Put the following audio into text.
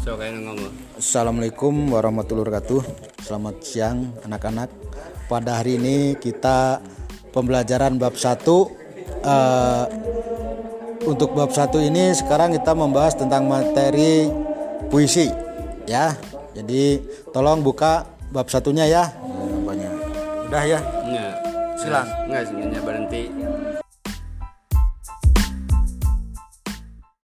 Assalamualaikum warahmatullahi wabarakatuh. Selamat siang anak-anak. Pada hari ini kita pembelajaran bab 1 uh, eh, untuk bab 1 ini sekarang kita membahas tentang materi puisi ya. Jadi tolong buka bab satunya ya. Banyak. Udah ya. Enggak. Silang. Enggak sebenarnya berhenti